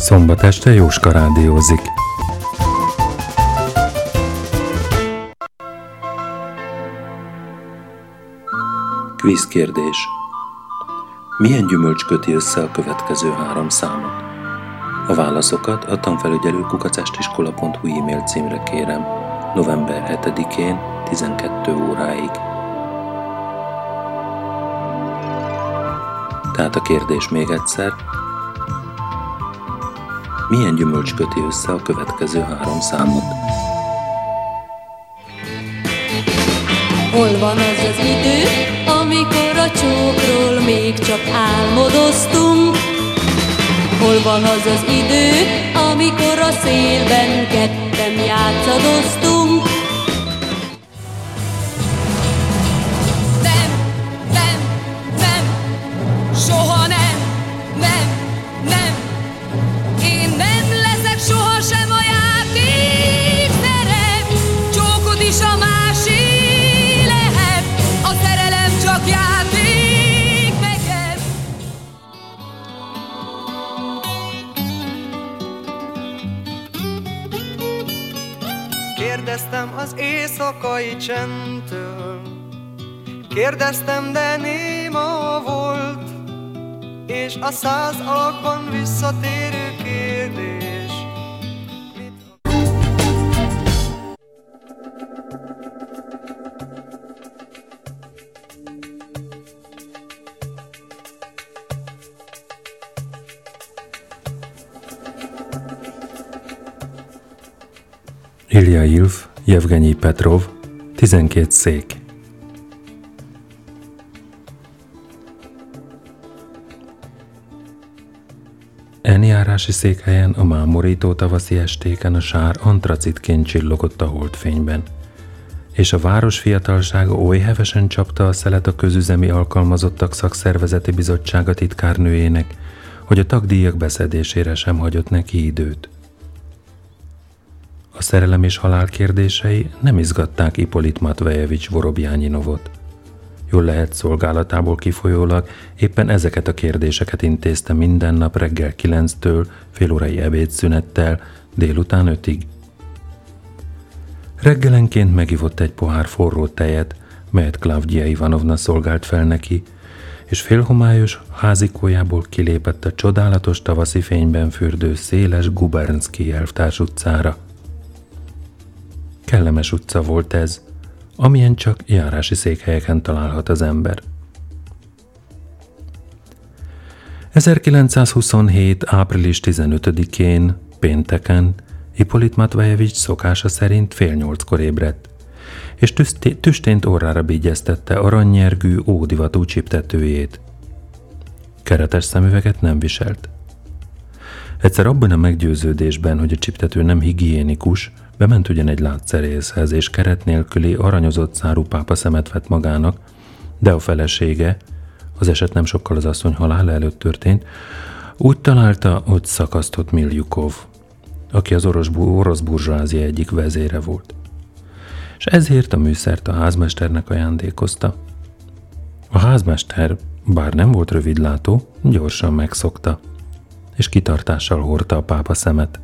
Szombat este Jóska rádiózik. Quiz kérdés. Milyen gyümölcs köti össze a következő három számot? A válaszokat a tanfelügyelő kukacástiskola.hu e-mail címre kérem november 7-én 12 óráig. Tehát a kérdés még egyszer. Milyen gyümölcs köti össze a következő három számot? Hol van az az idő, amikor a csókról még csak álmodoztunk? Hol van az az idő, amikor a szélben ketten játszadoztunk? Éjszakai csendtől. Kérdeztem, de néma volt És a száz alakban visszatérő kérdés Ilja Ilf, Jevgenyi Petrov, 12 szék. Enjárási székhelyen a mámorító tavaszi estéken a sár antracitként csillogott a holdfényben, és a város fiatalsága oly hevesen csapta a szelet a közüzemi alkalmazottak szakszervezeti bizottsága titkárnőjének, hogy a tagdíjak beszedésére sem hagyott neki időt. Szerelem és halál kérdései nem izgatták Ipolit Matvejevics Vorobjányinovot. Jól lehet szolgálatából kifolyólag éppen ezeket a kérdéseket intézte minden nap reggel 9-től fél órai ebédszünettel délután 5-ig. Reggelenként megivott egy pohár forró tejet, melyet Klavdia Ivanovna szolgált fel neki, és félhomályos házikójából kilépett a csodálatos tavaszi fényben fürdő széles Gubernski elvtárs utcára. Kellemes utca volt ez, amilyen csak járási székhelyeken találhat az ember. 1927. április 15-én, pénteken, Hippolit Matvejevics szokása szerint fél nyolckor ébredt, és tüsté- tüstént orrára bígyeztette aranynyergű, ódivatú csiptetőjét. Keretes szemüveget nem viselt. Egyszer abban a meggyőződésben, hogy a csiptető nem higiénikus, bement ugyan egy látszerészhez, és keret nélküli aranyozott szárú pápa szemet vett magának, de a felesége, az eset nem sokkal az asszony halála előtt történt, úgy találta, hogy szakasztott Miljukov, aki az orosz, orosz burzsázia egyik vezére volt. És ezért a műszert a házmesternek ajándékozta. A házmester, bár nem volt rövidlátó, gyorsan megszokta, és kitartással hordta a pápa szemet.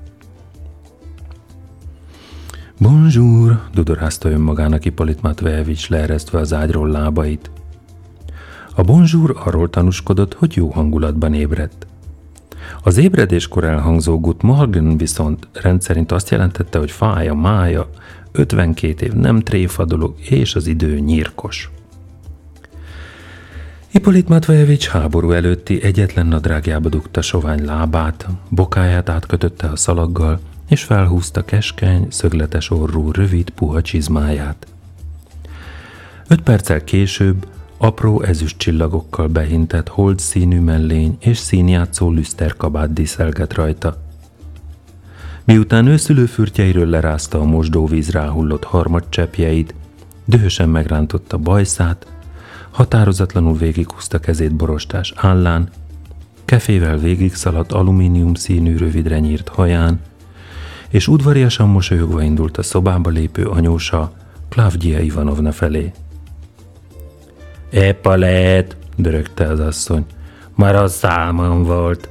Bonjour, dudorázta önmagának Ippolit Matvejevics leeresztve az ágyról lábait. A bonjour arról tanúskodott, hogy jó hangulatban ébredt. Az ébredéskor elhangzó Gut Morgen viszont rendszerint azt jelentette, hogy fáj a mája, 52 év nem tréfadolog, és az idő nyírkos. Hippolit Matvejevics háború előtti egyetlen nadrágjába dugta sovány lábát, bokáját átkötötte a szalaggal, és felhúzta keskeny, szögletes orrú, rövid, puha csizmáját. Öt perccel később apró ezüst csillagokkal behintett hold színű mellény és színjátszó lüszterkabát díszelget rajta. Miután őszülőfürtjeiről lerázta a mosdóvíz ráhullott harmad cseppjeit, dühösen megrántotta bajszát, határozatlanul végighúzta kezét borostás állán, kefével végigszaladt alumínium színű rövidre nyírt haján, és udvariasan mosolyogva indult a szobába lépő anyósa Klavdia Ivanovna felé. Épp a lehet, dörögte az asszony. Már a számon volt.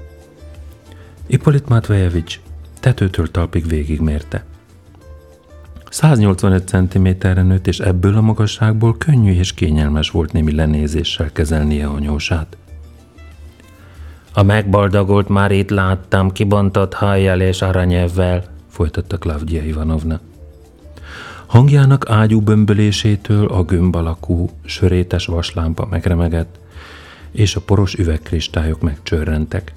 Ipolit Matvejevics tetőtől talpig végigmérte. 185 cm-re nőtt, és ebből a magasságból könnyű és kényelmes volt némi lenézéssel kezelnie a nyósát. A megboldogolt már itt láttam, kibontott hajjal és aranyevvel, folytatta Klavdia Ivanovna. Hangjának ágyú bömbölésétől a gömb alakú, sörétes vaslámpa megremegett, és a poros üvegkristályok megcsörrentek.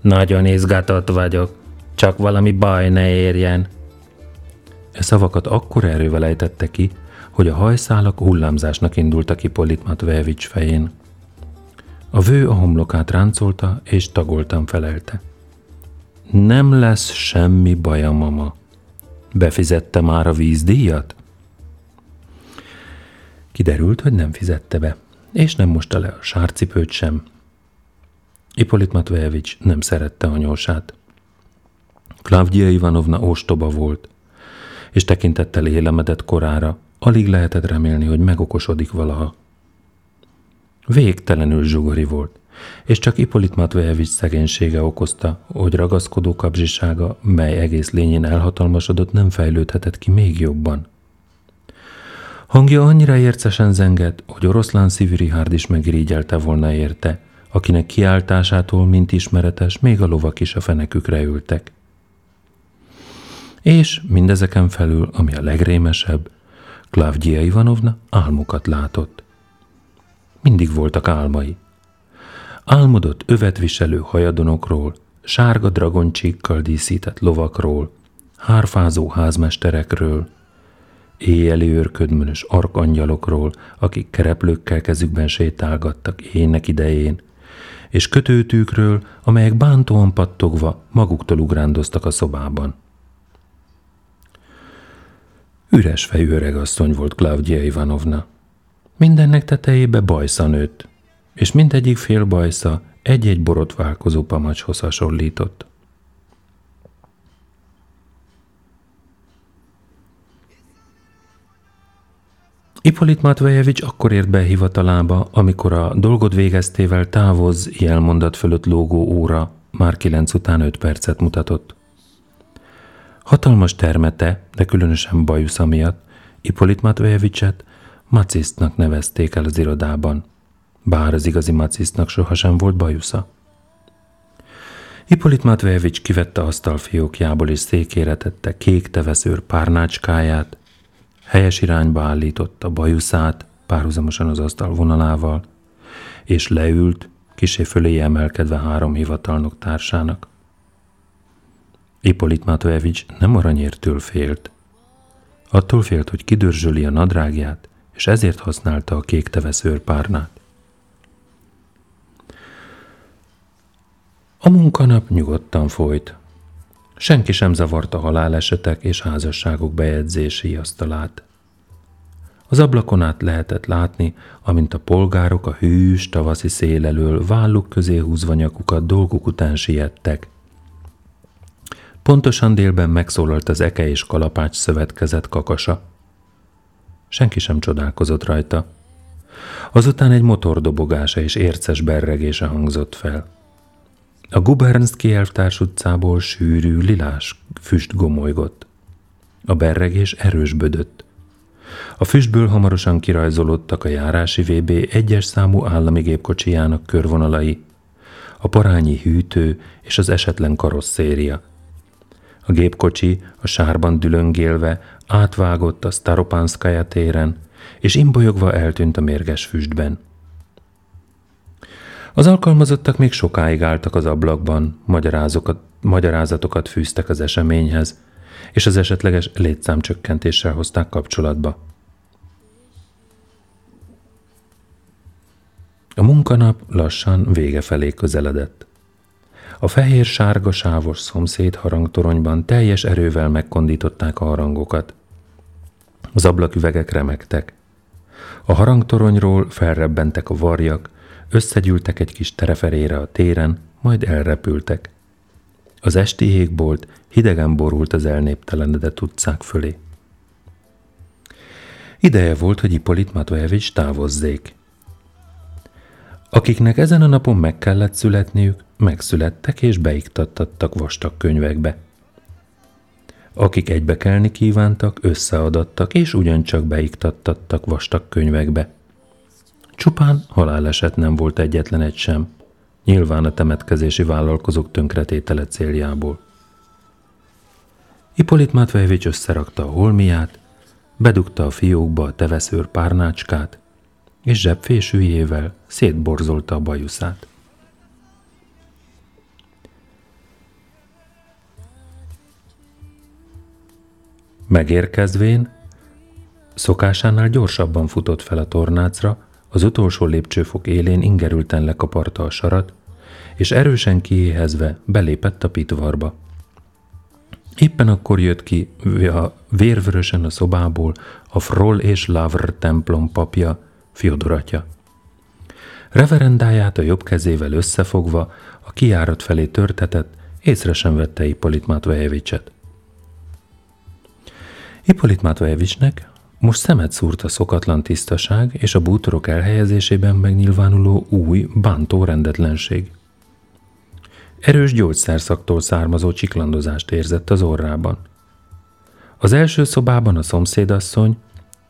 Nagyon izgatott vagyok, csak valami baj ne érjen. E szavakat akkor erővel ejtette ki, hogy a hajszálak hullámzásnak indultak Ippolit Matvejevics fején. A vő a homlokát ráncolta, és tagoltan felelte. Nem lesz semmi baja, mama. Befizette már a vízdíjat? Kiderült, hogy nem fizette be, és nem mosta le a sárcipőt sem. Ippolit Matvejevics nem szerette anyósát. Klavdia Ivanovna ostoba volt, és tekintettel élemedett korára, alig lehetett remélni, hogy megokosodik valaha. Végtelenül zsugori volt, és csak Ippolit Matvejevics szegénysége okozta, hogy ragaszkodó kapzsisága, mely egész lényén elhatalmasodott, nem fejlődhetett ki még jobban. Hangja annyira ércesen zengett, hogy oroszlán szívű Richard is megirigyelte volna érte, akinek kiáltásától, mint ismeretes, még a lovak is a fenekükre ültek. És mindezeken felül, ami a legrémesebb, Klavdia Ivanovna álmokat látott. Mindig voltak álmai. Álmodott övetviselő hajadonokról, sárga dragoncsíkkal díszített lovakról, hárfázó házmesterekről, éjjeli őrködmönös arkangyalokról, akik kereplőkkel kezükben sétálgattak ének idején, és kötőtűkről, amelyek bántóan pattogva maguktól ugrándoztak a szobában. Üres fejű öregasszony volt Klaudia Ivanovna. Mindennek tetejébe bajsza nőtt, és mindegyik fél bajsza egy-egy borotválkozó pamacshoz hasonlított. Ipolit Matvejevics akkor ért be hivatalába, amikor a dolgod végeztével távoz jelmondat fölött lógó óra már kilenc után öt percet mutatott. Hatalmas termete, de különösen bajusza miatt Ipolit Matvejevicset macisztnak nevezték el az irodában, bár az igazi macisztnak sohasem volt bajusza. Ipolit Matvejevics kivette asztalfiókjából és székére tette kék teveszőr párnácskáját, helyes irányba állította bajuszát párhuzamosan az asztal vonalával, és leült, kisé fölé emelkedve három hivatalnok társának. Ipolit Matojevics nem aranyértől félt. Attól félt, hogy kidörzsöli a nadrágját, és ezért használta a kék teveszőrpárnát. A munkanap nyugodtan folyt. Senki sem zavarta halálesetek és házasságok bejegyzési asztalát. Az ablakon át lehetett látni, amint a polgárok a hűs tavaszi szél elől válluk közé húzva nyakukat dolguk után siettek. Pontosan délben megszólalt az Eke és Kalapács szövetkezet kakasa. Senki sem csodálkozott rajta. Azután egy motor dobogása és érces berregése hangzott fel. A Gubernszki elvtárs utcából sűrű, lilás füst gomolygott. A berregés erősbödött. A füstből hamarosan kirajzolódtak a járási VB egyes számú állami gépkocsijának körvonalai, a parányi hűtő és az esetlen karosszéria. A gépkocsi a sárban dülöngélve átvágott a Staropanszkaja téren, és imbolyogva eltűnt a mérges füstben. Az alkalmazottak még sokáig álltak az ablakban, magyarázatokat fűztek az eseményhez, és az esetleges létszámcsökkentéssel hozták kapcsolatba. A munkanap lassan vége felé közeledett. A fehér-sárga sávos szomszéd harangtoronyban teljes erővel megkondították a harangokat. Az ablaküvegek remektek. A harangtoronyról felrebbentek a varjak, összegyűltek egy kis tereferére a téren, majd elrepültek. Az esti égbolt hidegen borult az elnéptelenedett utcák fölé. Ideje volt, hogy Ipolit Matojevics távozzék. Akiknek ezen a napon meg kellett születniük, megszülettek és beiktattattak vastag könyvekbe. Akik egybekelni kívántak, összeadattak és ugyancsak beiktattattak vastag könyvekbe. Csupán haláleset nem volt egyetlen egy sem, nyilván a temetkezési vállalkozók tönkretétele céljából. Ipolit Matvejevics összerakta a holmiát, bedugta a fiókba a teveszőr párnácskát, és zsebfésűjével szétborzolta a bajuszát. Megérkezvén, szokásánál gyorsabban futott fel a tornácra, az utolsó lépcsőfok élén ingerülten lekaparta a sarat, és erősen kiéhezve belépett a pitvarba. Éppen akkor jött ki a vérvörösen a szobából a Froll és Lavr templom papja, Fyodor atya. Reverendáját a jobb kezével összefogva, a kiárat felé törtetett, észre sem vette Ippolit Matvejevicset. Ippolit most szemet szúrt a szokatlan tisztaság és a bútorok elhelyezésében megnyilvánuló új, bántó rendetlenség. Erős gyógyszerszaktól származó csiklandozást érzett az orrában. Az első szobában a szomszédasszony,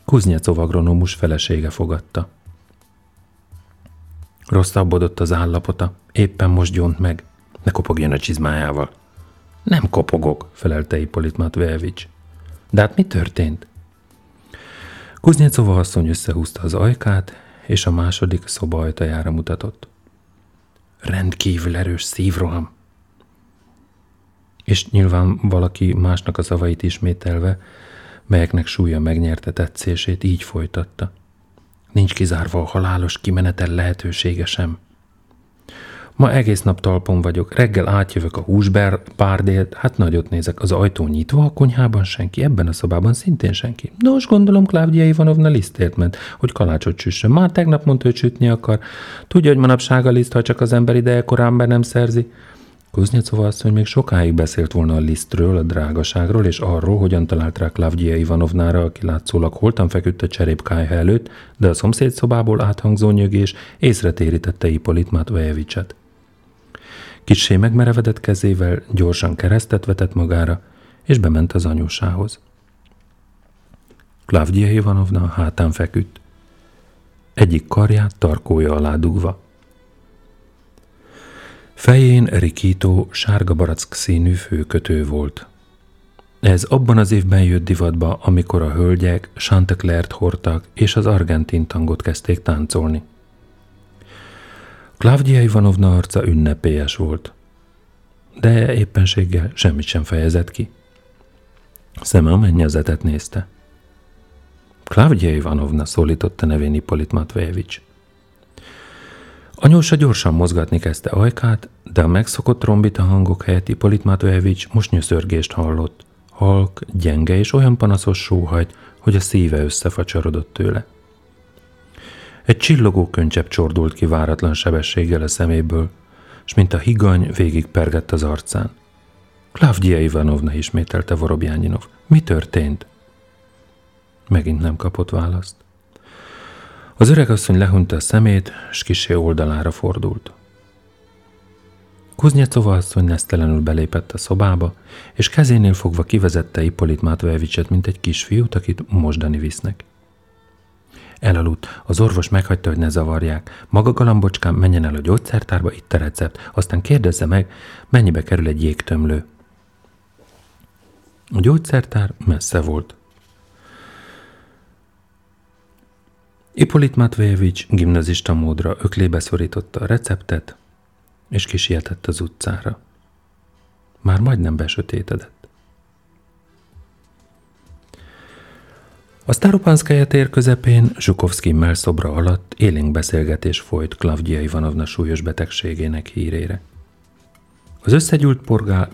Kuznyecov agronomus felesége fogadta. Rosszabbodott az állapota, éppen most gyont meg. Ne kopogjon a csizmájával. Nem kopogok, felelte Ippolit Matvejevics. De hát mi történt? Kuznyecova asszony összehúzta az ajkát, és a második szoba ajtajára mutatott. Rendkívül erős szívroham. És nyilván valaki másnak a szavait ismételve, melyeknek súlya megnyerte tetszését, így folytatta. Nincs kizárva a halálos kimenetel lehetősége sem. Ma egész nap talpon vagyok, reggel átjövök a húsbárdélt, hát nagyot nézek, az ajtó nyitva, a konyhában senki, ebben a szobában szintén senki. Nos, gondolom Klávdia Ivanovna lisztért ment, hogy kalácsot süssön. Már tegnap mondta, hogy sütni akar. Tudja, hogy manapság a liszt, ha csak az ember ideje korán be nem szerzi. Kuznyecova azt, hogy még sokáig beszélt volna a lisztről, a drágaságról, és arról, hogyan talált rá Klavdia Ivanovnára, aki látszólag holtan feküdt a cserépkájha előtt, de a szomszéd szobából áthangzó nyögés észre térítette Ipolit Matvejevicset. Kissé megmerevedett kezével gyorsan keresztet vetett magára, és bement az anyósához. Klavdia Ivanovna hátán feküdt, egyik karját tarkója alá dugva. Fején rikító, sárga barack színű főkötő volt. Ez abban az évben jött divatba, amikor a hölgyek Chanteclert hordtak, és az argentin tangot kezdték táncolni. Klavdia Ivanovna arca ünnepélyes volt, de éppenséggel semmit sem fejezett ki. Szeme a mennyezetet nézte. Klavdia Ivanovna szólította nevén Ippolit Matvejevics. Anyósa gyorsan mozgatni kezdte ajkát, de a megszokott trombita hangok helyett Ippolit Matvejevics most nyöszörgést hallott. Halk, gyenge és olyan panaszos sóhajt, hogy a szíve összefacsarodott tőle. Egy csillogó könycsepp csordult ki váratlan sebességgel a szeméből, és mint a higany végig pergett az arcán. Klavdia Ivanovna ismételte Vorobjányinov. Mi történt? Megint nem kapott választ. Az öregasszony lehunta a szemét, s kisé oldalára fordult. Kuznyecova asszony nesztelenül belépett a szobába, és kezénél fogva kivezette Ippolit Matvejevicset, mint egy kisfiút, akit mosdani visznek. Elaludt, az orvos meghagyta, hogy ne zavarják. Maga galambocskám menjen el a gyógyszertárba, itt a recept, aztán kérdezze meg, mennyibe kerül egy jégtömlő. A gyógyszertár messze volt. Ipolit Matvejevics gimnazista módra öklébe szorította a receptet, és kisietett az utcára. Már majdnem besötétedett. A Staropanszkája tér közepén Zsukovszki szobra alatt élénk beszélgetés folyt Klavdia Ivanovna súlyos betegségének hírére. Az összegyűlt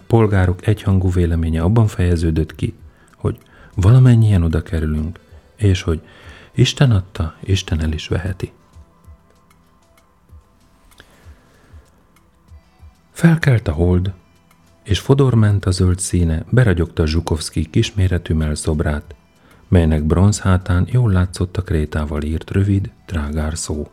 polgárok egyhangú véleménye abban fejeződött ki, hogy valamennyien oda kerülünk, és hogy Isten adta, Isten el is veheti. Felkelt a hold, és Fodor ment a zöld színe, beragyogta Zsukovszki kisméretű szobrát, melynek bronz hátán jól látszott a krétával írt rövid, trágár szó.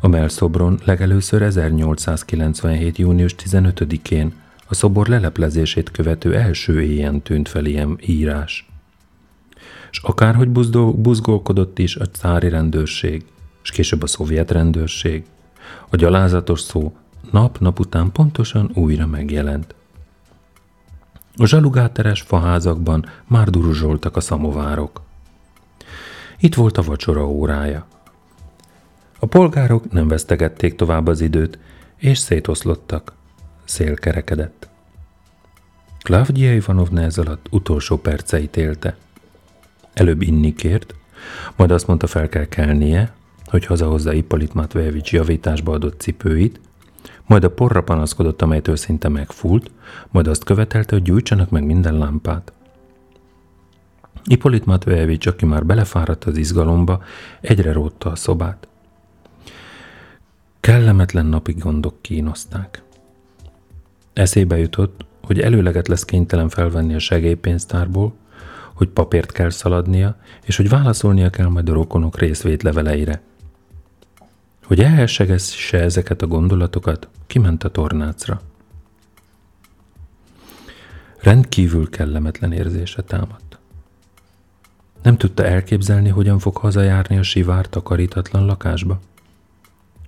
A melszobron legelőször 1897. június 15-én a szobor leleplezését követő első éjjel tűnt fel ilyen írás. És akárhogy buzgolkodott is a cári rendőrség, és később a szovjet rendőrség, a gyalázatos szó nap-nap után pontosan újra megjelent. A zsalugáteres faházakban már duruzsoltak a szamovárok. Itt volt a vacsora órája. A polgárok nem vesztegették tovább az időt, és szétoszlottak. Szél kerekedett. Klavdia Ivanovna ez alatt utolsó perceit élte. Előbb inni kért, majd azt mondta fel kell kelnie, hogy hazahozza Ippolit Matvejevics javításba adott cipőit, majd a porra panaszkodott, amelytől szinte megfúlt, majd azt követelte, hogy gyújtsanak meg minden lámpát. Ippolit Matvejevics, aki már belefáradt az izgalomba, egyre rótta a szobát. Kellemetlen napi gondok kínozták. Eszébe jutott, hogy előleget lesz kénytelen felvenni a segélypénztárból, hogy papírt kell szaladnia, és hogy válaszolnia kell majd a rokonok részvétleveleire. Hogy elhessegesse ezeket a gondolatokat, kiment a tornácra. Rendkívül kellemetlen érzése támadt. Nem tudta elképzelni, hogyan fog hazajárni a sivár takarítatlan lakásba.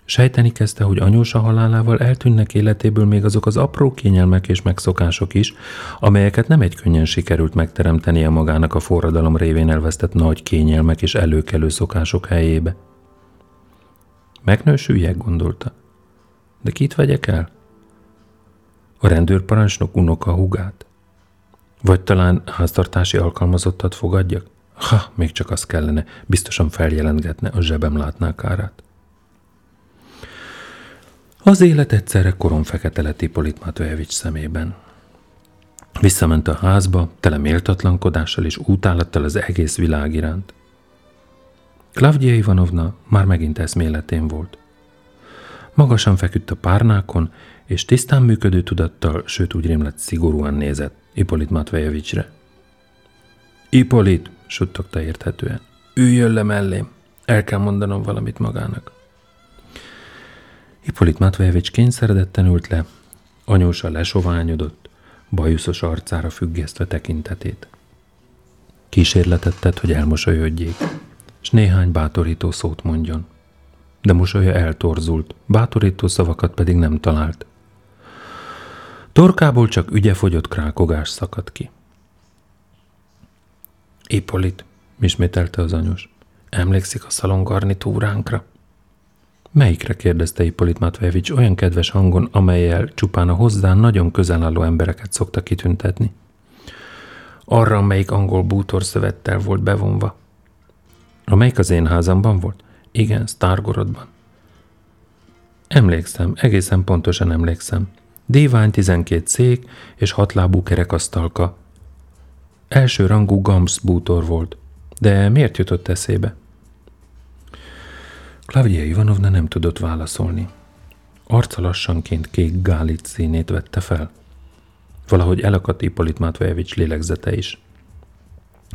Sejteni kezdte, hogy anyósa halálával eltűnnek életéből még azok az apró kényelmek és megszokások is, amelyeket nem egy könnyen sikerült megteremtenie magának a forradalom révén elvesztett nagy kényelmek és előkelő szokások helyébe. Megnősüljek, gondolta. De kit vegyek el? A rendőrparancsnok unoka hugát? Vagy talán háztartási alkalmazottat fogadjak? Ha, még csak az kellene, biztosan feljelentgetne, a zsebem látná kárát. Az élet egyszerre korom fekete lett Ippolit Matvejevics szemében. Visszament a házba, tele méltatlankodással és útálattal az egész világ iránt. Klavdia Ivanovna már megint eszméletén volt. Magasan feküdt a párnákon, és tisztán működő tudattal, sőt úgy rémlett szigorúan nézett Ippolit Matvejevicsre. Ippolit, suttogta érthetően. Üljön le mellém, el kell mondanom valamit magának. Hippolit Matvejevics kényszeredetten ült le, anyósa lesoványodott, bajuszos arcára függesztve tekintetét. Kísérletet tett, hogy elmosolyodjék, és néhány bátorító szót mondjon. De mosolya eltorzult, bátorító szavakat pedig nem talált. Torkából csak ügyefogyott krákogás szakadt ki. Ippolit, ismételte az anyós. Emlékszik a szalongarnitúránkra? Melyikre kérdezte Ippolit Matvejevics olyan kedves hangon, amelyel csupán a hozzá nagyon közel álló embereket szokta kitüntetni? Arra, amelyik angol bútorszövettel volt bevonva. Amelyik az én házamban volt? Igen, Stargorodban. Emlékszem, egészen pontosan emlékszem. Dívány 12 szék és hatlábú kerekasztalka. Első rangú Gams bútor volt. De miért jutott eszébe? Klavdia Ivanovna nem tudott válaszolni. Arca lassanként kék gálit színét vette fel. Valahogy elakadt Ippolit Matvejevics lélegzete is.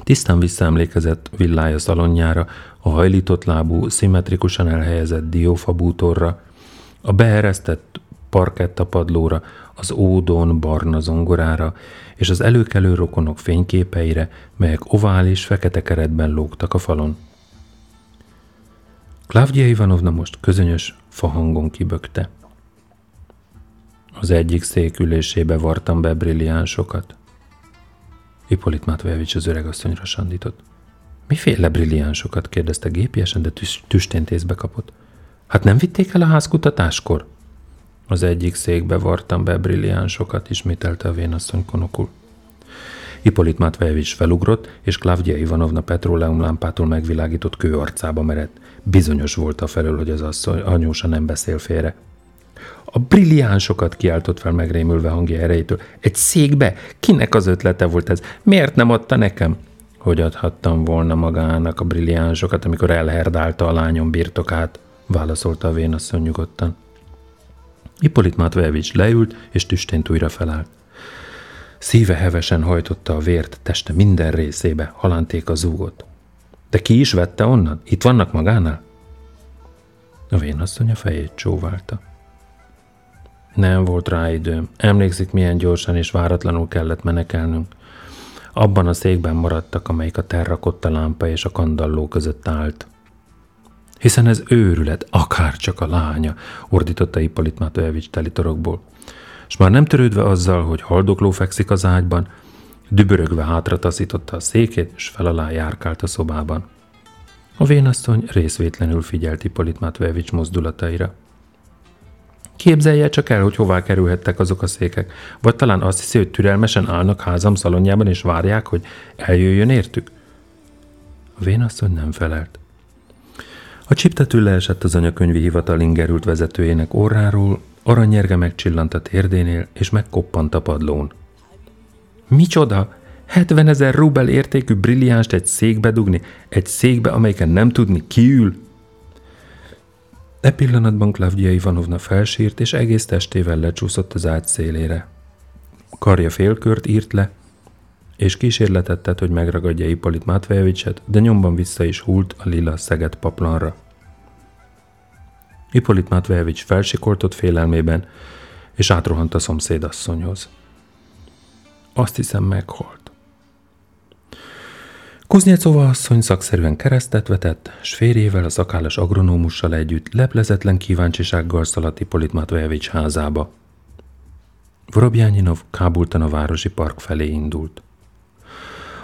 Tisztán visszaemlékezett villája szalonjára, a hajlított lábú, szimmetrikusan elhelyezett diófa bútorra, a beeresztett parketta padlóra, az ódon barna zongorára és az előkelő rokonok fényképeire, melyek ovális, fekete keretben lógtak a falon. Klavdia Ivanovna most közönyös fahangon kibökte. Az egyik szék ülésébe vartam be brilliánsokat. Ippolit Matvejevics az asszonyra sandított. Miféle brilliánsokat? kérdezte gépiesen, de tüsténtészbe kapott. Hát nem vitték el a házkutatáskor? Az egyik székbe vartam be brilliánsokat, ismételte a vénasszony konokul. Hippolit Matvejevics felugrott, és Klavdia Ivanovna petróleumlámpától megvilágított kő arcába merett. Bizonyos volt a felől, hogy az asszony anyósa nem beszél félre. A brilliánsokat kiáltott fel megrémülve hangja erejétől. Egy székbe? Kinek az ötlete volt ez? Miért nem adta nekem? Hogy adhattam volna magának a brilliánsokat, amikor elherdálta a lányom birtokát? Válaszolta a vénasszony nyugodtan. Hippolit Matvejevics leült, és tüstént újra felállt. Szíve hevesen hajtotta a vért teste minden részébe, halánték a zúgott. De ki is vette onnan? Itt vannak magánál? A vénasszony a fejét csóválta. Nem volt rá időm. Emlékszik, milyen gyorsan és váratlanul kellett menekelnünk. Abban a székben maradtak, amelyik a terrakotta lámpa és a kandalló között állt. Hiszen ez őrület, akár csak a lánya, ordította Ippolit Matojevics telitorokból. És már nem törődve azzal, hogy haldokló fekszik az ágyban, dübörögve hátra taszította a székét, és fel alá járkált a szobában. A vénasszony részvétlenül figyelt Ippolit Matvejevics mozdulataira. Képzelje csak el, hogy hová kerülhettek azok a székek. Vagy talán azt hiszi, hogy türelmesen állnak házam szalonjában, és várják, hogy eljöjjön értük? A vénasszony nem felelt. A csiptető leesett az anyakönyvi hivatal ingerült vezetőjének orráról, aranyerge megcsillant a térdénél, és megkoppant a padlón. Micsoda? 70 ezer rubel értékű brilliánst egy székbe dugni? Egy székbe, amelyiken nem tudni, kiül? E pillanatban Klavdia Ivanovna felsírt, és egész testével lecsúszott az ágy szélére. Karja félkört írt le, és kísérletet tett, hogy megragadja Ippolit Matvejevicset, de nyomban vissza is hult a lila szeget paplanra. Ippolit Matvejevics felsikoltott félelmében, és átrohant a szomszédasszonyhoz. Azt hiszem meghalt. Kuznyecova asszony szakszerűen keresztet vetett, s férjével, a szakállas agronómussal együtt leplezetlen kíváncsisággal szaladt Ippolit Matvejevics házába. Vorobjányinov kábultan a városi park felé indult.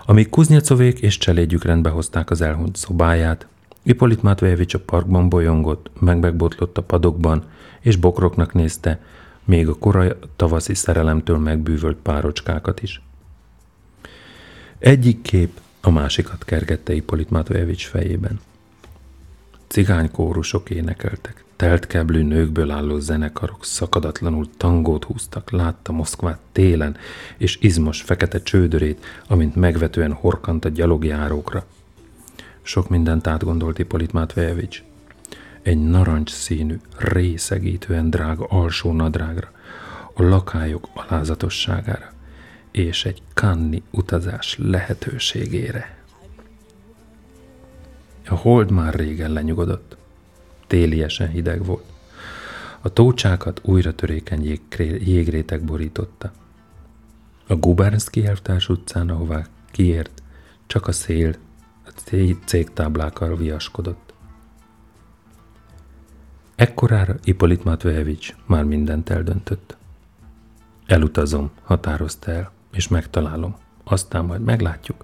Amíg Kuznyecovék és cselédjük rendbe hozták az elhunyt szobáját, Ippolit Matvejevics a parkban bolyongott, megmegbotlott a padokban, és bokroknak nézte, még a korai tavaszi szerelemtől megbűvölt párocskákat is. Egyik kép a másikat kergette Ippolit Matvejevics fejében. Cigánykórusok énekeltek, telt keblű nőkből álló zenekarok szakadatlanul tangót húztak, látta Moszkvát télen, és izmos fekete csődörét, amint megvetően horkant a gyalogjárókra. Sok mindent átgondolt Ippolit Matvejevics. Egy narancs színű, részegítően drága alsó nadrágra, a lakályok alázatosságára, és egy kanni utazás lehetőségére. A hold már régen lenyugodott. Téliesen hideg volt. A tócsákat újra törékeny jégrétek borította. A Gubernszki elvtárs utcán, ahová kiért, csak a szél a cégtáblákkal viaskodott. Ekkorára Ippolit Matvejevics már mindent eldöntött. Elutazom, határozta el és megtalálom. Aztán majd meglátjuk.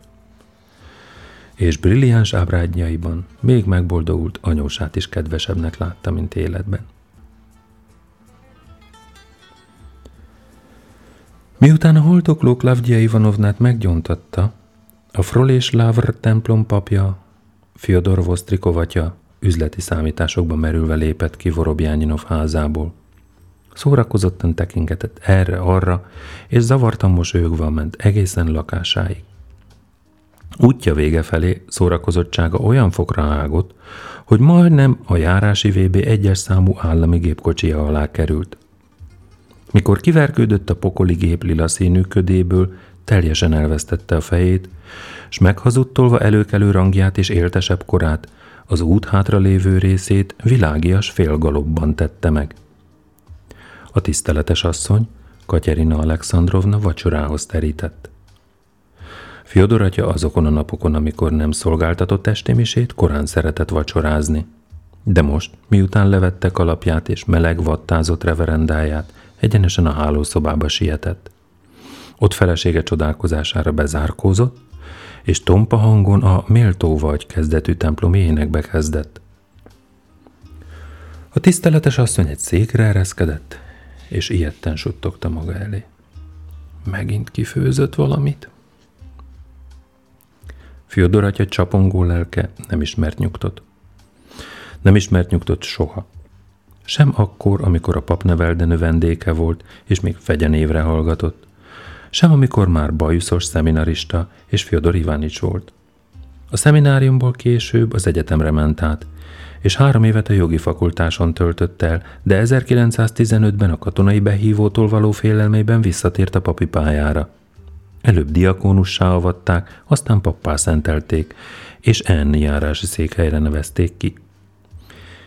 És brilliáns ábrádjaiban még megboldogult anyósát is kedvesebbnek látta, mint életben. Miután a holtokló Klavdia Ivanovnát meggyontatta, a Frolés Lavr templom papja, Fyodor Vostrikovatya üzleti számításokba merülve lépett ki Vorobjányinov házából. Szórakozottan tekingetett erre-arra, és zavartan mosolyogva ment egészen lakásáig. Útja vége felé szórakozottsága olyan fokra ágott, hogy majdnem a járási VB egyes számú állami gépkocsia alá került. Mikor kiverkődött a pokoli gép lila színű ködéből, teljesen elvesztette a fejét, s meghazudtolva előkelő rangját és éltesebb korát, az út hátra lévő részét világias félgalobban tette meg. A tiszteletes asszony, Katyerina Alexandrovna vacsorához terített. Fyodor atya azokon a napokon, amikor nem szolgáltatott estimisét, korán szeretett vacsorázni. De most, miután levette kalapját és meleg vattázott reverendáját, egyenesen a hálószobába sietett. Ott felesége csodálkozására bezárkózott, és tompa hangon a méltó vagy kezdetű templom énekbe kezdett. A tiszteletes asszony egy székre ereszkedett, és ilyetten suttogta maga elé. Megint kifőzött valamit? Fyodor atya csapongó lelke nem ismert nyugtot. Nem ismert nyugtot soha. Sem akkor, amikor a pap nevelde növendéke volt, és még fegyenévre hallgatott. Sem amikor már bajuszos szeminarista, és Fyodor Ivánics volt. A szemináriumból később az egyetemre ment át, és három évet a jogi fakultáson töltött el, de 1915-ben a katonai behívótól való félelmében visszatért a papi pályára. Előbb diakónussá avatták, aztán pappá szentelték, és enni járási székhelyre nevezték ki.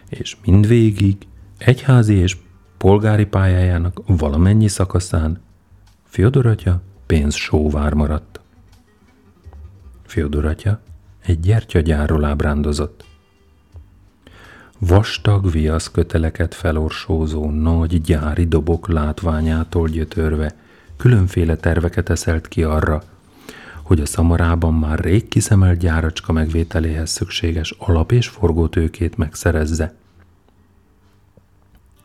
és mindvégig egyházi és polgári pályájának valamennyi szakaszán Fyodor atya pénzsóvár maradt. Fyodor atya egy gyertyagyárról ábrándozott. Vastag viasz köteleket felorsózó nagy gyári dobok látványától gyötörve különféle terveket eszelt ki arra, hogy a szamarában már rég kiszemelt gyáracska megvételéhez szükséges alap- és forgótőkét megszerezze.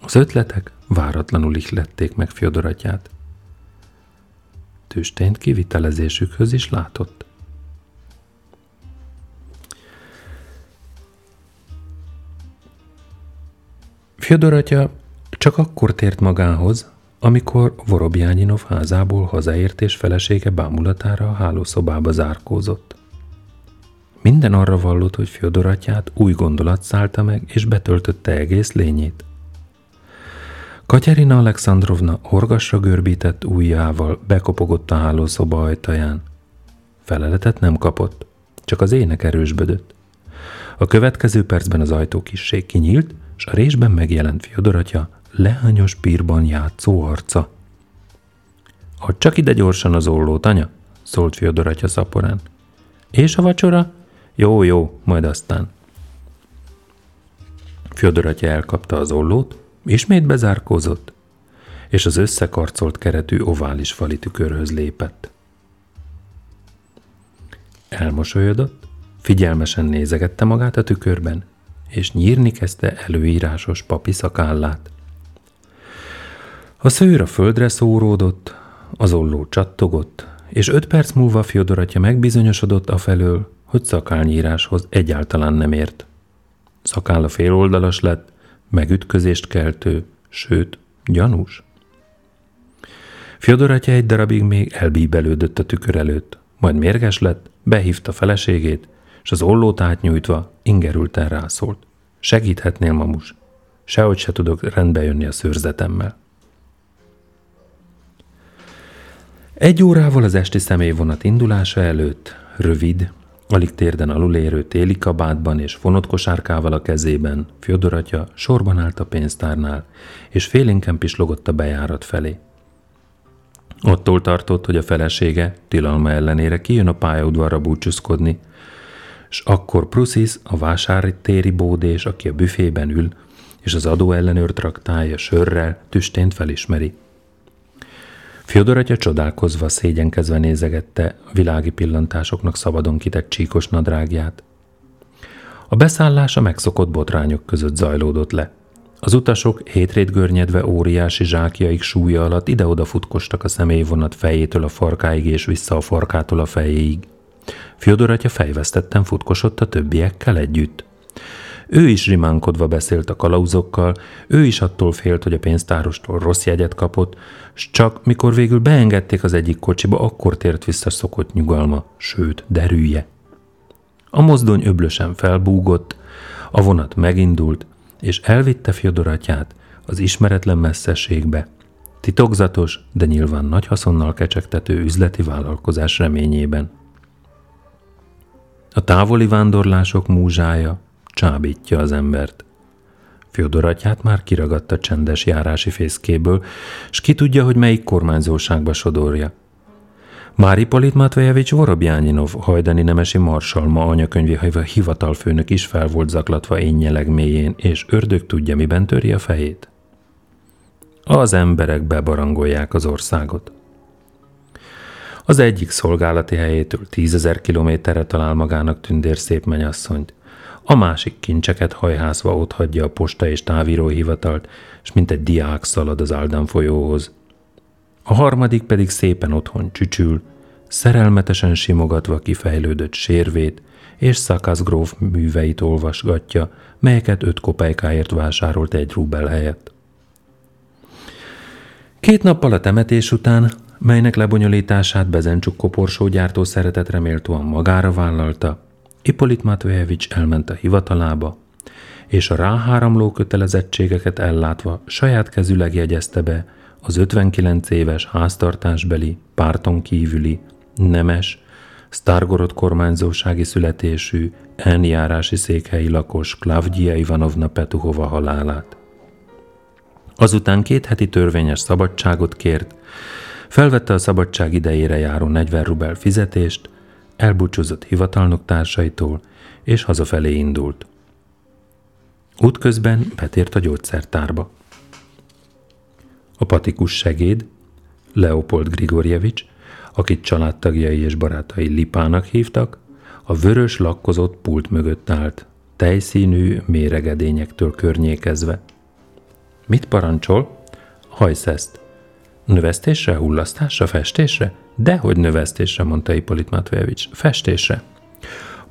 Az ötletek váratlanul ihlették meg Fjodoratját. Tüstént kivitelezésükhöz is látott. Fyodor atya csak akkor tért magához, amikor Vorobjányinov házából hazaért és felesége bámulatára a hálószobába zárkózott. Minden arra vallott, hogy Fyodor atyát új gondolat szállta meg, és betöltötte egész lényét. Katyarina Alexandrovna horgasra görbített ujjával bekopogott a hálószoba ajtaján. Feleletet nem kapott, csak az ének erősbödött. A következő percben az ajtó kisség kinyílt, és a résben megjelent Fyodor atya leányos pírban játszó arca. Hogy csak ide gyorsan az ollót, anya, szólt Fyodor atya szaporán. És a vacsora? Jó, jó, majd aztán. Fyodor atya elkapta az ollót, ismét bezárkózott, és az összekarcolt keretű ovális fali tükörhöz lépett. Elmosolyodott, figyelmesen nézegette magát a tükörben, és nyírni kezdte előírásos papi szakállát. A szőr a földre szóródott, az olló csattogott, és öt perc múlva Fyodor atya megbizonyosodott afelől, hogy szakálnyíráshoz egyáltalán nem ért. Szakálla féloldalas lett, megütközést keltő, sőt, gyanús. Fyodor atya egy darabig még elbíbelődött a tükör előtt, majd mérges lett, behívta feleségét, és az ollót átnyújtva ingerülten rászólt. Segíthetnél, mamus? Sehogy se tudok rendbe jönni a szőrzetemmel. Egy órával az esti személyvonat indulása előtt, rövid, alig térden alulérő téli kabátban és fonott kosárkával a kezében, Fyodor atya sorban állt a pénztárnál, és félénken pislogott a bejárat felé. Attól tartott, hogy a felesége tilalma ellenére kijön a pályaudvarra búcsúzkodni, és akkor Prusis, a vásári téri bódés, aki a büfében ül, és az adóellenőr traktálja sörrel, tüstént felismeri – Fyodor atya csodálkozva, szégyenkezve nézegette világi pillantásoknak szabadon kitett csíkos nadrágját. A beszállás a megszokott botrányok között zajlódott le. Az utasok hétrét görnyedve óriási zsákjaik súlya alatt ide-oda futkostak a személyvonat fejétől a farkáig és vissza a farkától a fejéig. Fyodor atya fejvesztetten futkosott a többiekkel együtt. Ő is rimánkodva beszélt a kalauzokkal, ő is attól félt, hogy a pénztárostól rossz jegyet kapott, s csak mikor végül beengedték az egyik kocsiba, akkor tért vissza szokott nyugalma, sőt, derűje. A mozdony öblösen felbúgott, a vonat megindult, és elvitte Fyodor atyát az ismeretlen messzeségbe, titokzatos, de nyilván nagy haszonnal kecsegtető üzleti vállalkozás reményében. A távoli vándorlások múzsája csábítja az embert. Fyodor atyát már kiragadta csendes járási fészkéből, s ki tudja, hogy melyik kormányzóságba sodorja. Mári Polit Matvejevics Vorobjányinov, hajdani nemesi marsalma anyakönyvi hivatalfőnök is fel volt zaklatva énnyeleg mélyén, és ördög tudja, miben töri a fejét. Az emberek bebarangolják az országot. Az egyik szolgálati helyétől tízezer kilométerre talál magának tündér szép menyasszonyt a másik kincseket hajházva ott hagyja a posta és távíróhivatalt, és mint egy diák szalad az Áldán folyóhoz. A harmadik pedig szépen otthon csücsül, szerelmetesen simogatva kifejlődött sérvét, és Szakaszgróf műveit olvasgatja, melyeket öt kopejkáért vásárolt egy rubel helyett. Két nappal a temetés után, melynek lebonyolítását Bezencsuk koporsógyártó szeretetre méltóan magára vállalta, Ipolit Matvejevics elment a hivatalába, és a ráháramló kötelezettségeket ellátva saját kezüleg jegyezte be az 59 éves háztartásbeli, párton kívüli, nemes, Stargorod kormányzósági születésű, eljárási székhelyi lakos Klavgyia Ivanovna Petuhova halálát. Azután két heti törvényes szabadságot kért, felvette a szabadság idejére járó 40 rubel fizetést, elbúcsúzott hivatalnok társaitól, és hazafelé indult. Útközben betért a gyógyszertárba. A patikus segéd, Leopold Grigorjevics, akit családtagjai és barátai Lipának hívtak, a vörös lakkozott pult mögött állt, tejszínű méregedényektől környékezve. Mit parancsol? Hajsz. Növesztésre, hullasztásra, festésre? Dehogy növesztésre, mondta Ippolit Matvejevics. Festésre.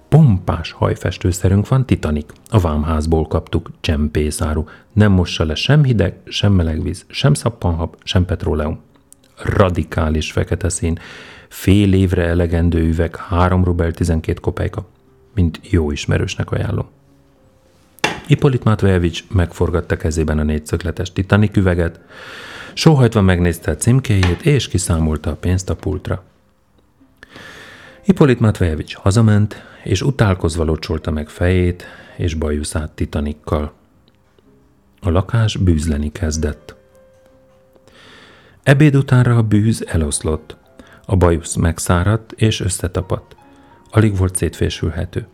Pompás hajfestőszerünk van, Titanic. A vámházból kaptuk, csempészáru. Nem mossa le sem hideg, sem meleg víz, sem szappanhab, sem petróleum. Radikális fekete szín. Fél évre elegendő üveg, 3 rubel 12 kopejka. Mint jó ismerősnek ajánlom. Ippolit Matvejevics megforgatta kezében a négyszögletes Titanic üveget, sóhajtva megnézte a címkéjét, és kiszámolta a pénzt a pultra. Ippolit Matvejevics hazament, és utálkozva locsolta meg fejét és bajuszát titanikkal. A lakás bűzleni kezdett. Ebéd utánra a bűz eloszlott. A bajusz megszáradt és összetapadt. Alig volt szétfésülhető.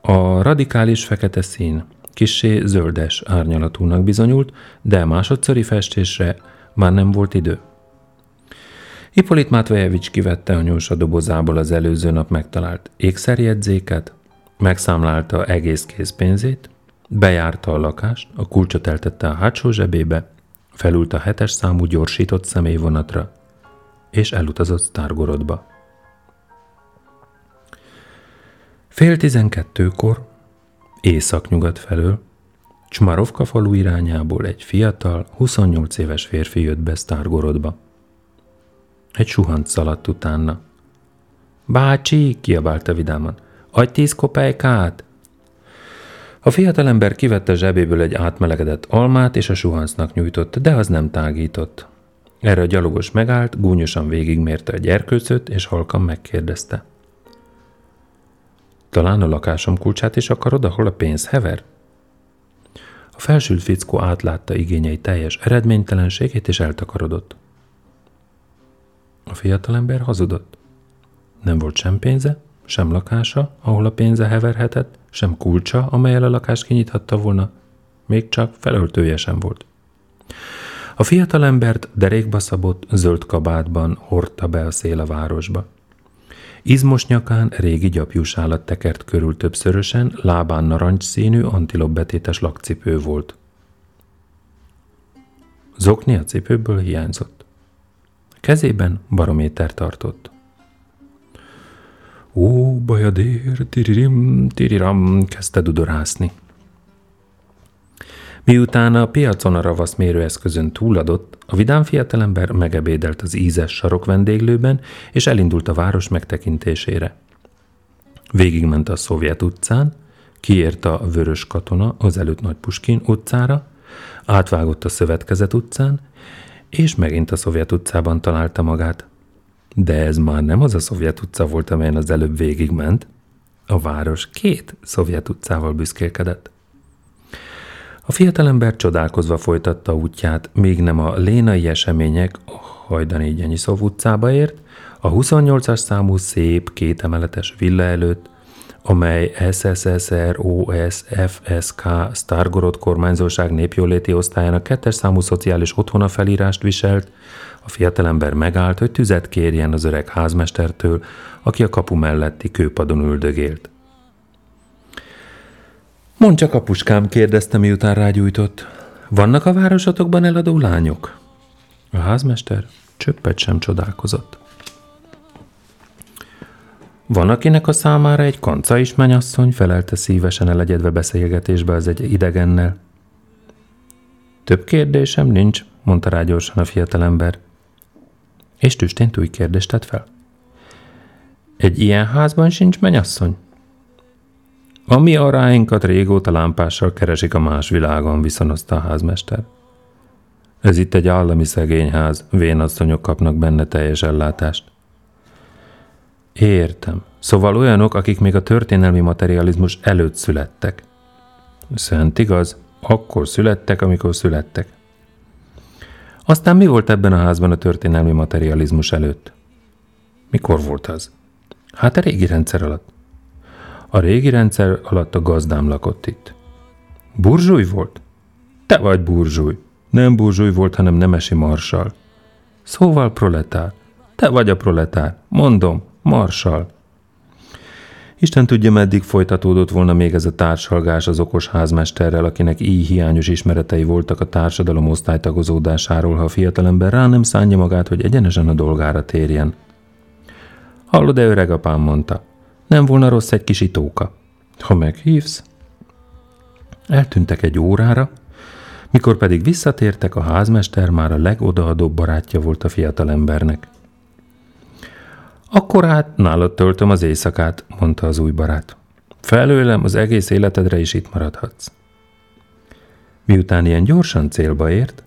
A radikális fekete szín kissé zöldes árnyalatúnak bizonyult, de másodszori festésre már nem volt idő. Hippolit Matvejevics kivette a nyúlsa dobozából az előző nap megtalált ékszerjegyzéket, megszámlálta egész készpénzét, bejárta a lakást, a kulcsot eltette a hátsó zsebébe, felült a hetes számú gyorsított személyvonatra, és elutazott Stargorodba. Fél tizenkettőkor, északnyugat felől, Csmarovka falu irányából egy fiatal, 28 éves férfi jött be Stargorodba. Egy suhant szaladt utána. Bácsi, kiabálta vidáman, adj tíz kopejkát! A fiatalember kivette zsebéből egy átmelegedett almát, és a suhancnak nyújtott, de az nem tágított. Erre a gyalogos megállt, gúnyosan végigmérte a gyerkőcöt, és halkan megkérdezte. Talán a lakásom kulcsát is akarod, ahol a pénz hever? A felsült fickó átlátta igényei teljes eredménytelenségét, és eltakarodott. A fiatalember hazudott. Nem volt sem pénze, sem lakása, ahol a pénze heverhetett, sem kulcsa, amelyel a lakást kinyithatta volna, még csak felöltője sem volt. A fiatalembert derékba szabott, zöld kabátban hordta be a szél a városba. Izmos nyakán régi gyapjús állat tekert körül többszörösen, lábán narancsszínű, antilopbetétes lakcipő volt. Zokni a cipőből hiányzott. Kezében barométer tartott. Ó, bajadér, tiririm, tiriram, kezdte dudorászni. Miután a piacon a ravasz mérőeszközön túladott, a vidám fiatalember megebédelt az ízes sarok vendéglőben, és elindult a város megtekintésére. Végigment a Szovjet utcán, kiért a Vörös Katona az előtt Nagy Puskin utcára, átvágott a Szövetkezet utcán, és megint a Szovjet utcában találta magát. De ez már nem az a Szovjet utca volt, amelyen az előbb végigment. A város két Szovjet utcával büszkélkedett. A fiatalember csodálkozva folytatta útját, még nem a lénai események a Hajdani Gyenyiszov utcába ért, a 28-as számú szép kétemeletes villa előtt, amely SSSR OSFSK Stargorod kormányzóság népjóléti osztályának kettes számú szociális otthona felírást viselt, a fiatalember megállt, hogy tüzet kérjen az öreg házmestertől, aki a kapu melletti kőpadon üldögélt. Mondd csak, apuskám, kérdezte, miután rágyújtott. Vannak a városatokban eladó lányok? A házmester csöppet sem csodálkozott. Van, akinek a számára egy kanca is, menyasszony, felelte szívesen elegyedve beszélgetésbe az egy idegennel. Több kérdésem nincs, mondta rá gyorsan a fiatalember. És tüstént új kérdést tett fel. Egy ilyen házban sincs menyasszony? A aráinkat régóta lámpással keresik a más világon, viszonozta a házmester. Ez itt egy állami szegényház, vénasszonyok kapnak benne teljes ellátást. Értem. Szóval olyanok, akik még a történelmi materializmus előtt születtek. Szent igaz, akkor születtek, amikor születtek. Aztán mi volt ebben a házban a történelmi materializmus előtt? Mikor volt az? Hát a régi rendszer alatt. A régi rendszer alatt a gazdám lakott itt. Burzsúj volt? Te vagy burzsúj. Nem burzsúj volt, hanem nemesi marsal. Szóval proletár. Te vagy a proletár. Mondom, marsal. Isten tudja, meddig folytatódott volna még ez a társalgás az okos házmesterrel, akinek így hiányos ismeretei voltak a társadalom osztálytagozódásáról, ha a fiatalember rá nem szánja magát, hogy egyenesen a dolgára térjen. Hallod-e, öreg apám mondta, nem volna rossz egy kis itóka. Ha meghívsz? Eltűntek egy órára, mikor pedig visszatértek, a házmester már a legodaadóbb barátja volt a fiatalembernek. Akkor hát nálad töltöm az éjszakát, mondta az új barát. Felőlem az egész életedre is itt maradhatsz. Miután ilyen gyorsan célba ért,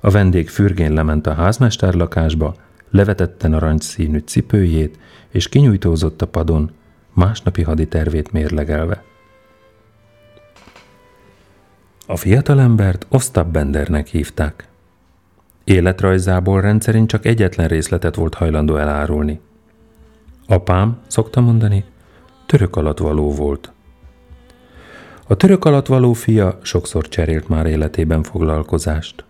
a vendég fürgén lement a házmester lakásba, levetette narancsszínű cipőjét, és kinyújtózott a padon, másnapi haditervét mérlegelve. A fiatalembert Ostap Bendernek hívták. Életrajzából rendszerint csak egyetlen részletet volt hajlandó elárulni. Apám, szokta mondani, török alatt való volt. A török alatt való fia sokszor cserélt már életében foglalkozást.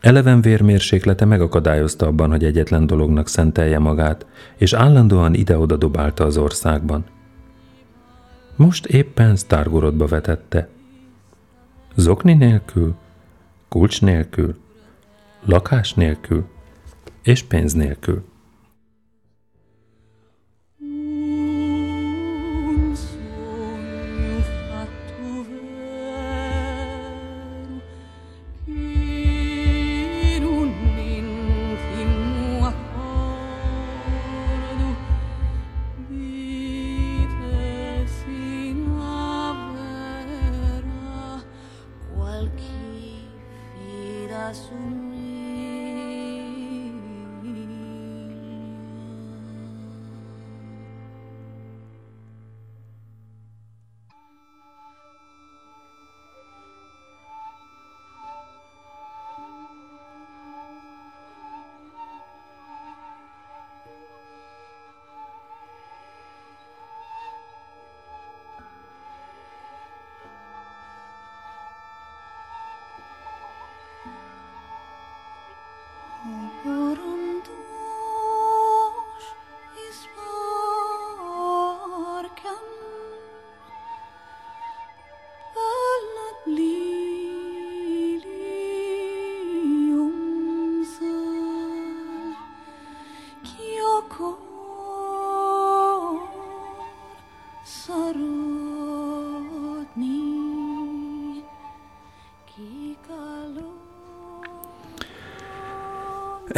Eleven vérmérséklete megakadályozta abban, hogy egyetlen dolognak szentelje magát, és állandóan ide-oda dobálta az országban. Most éppen Stargorodba vetette. Zokni nélkül, kulcs nélkül, lakás nélkül és pénz nélkül.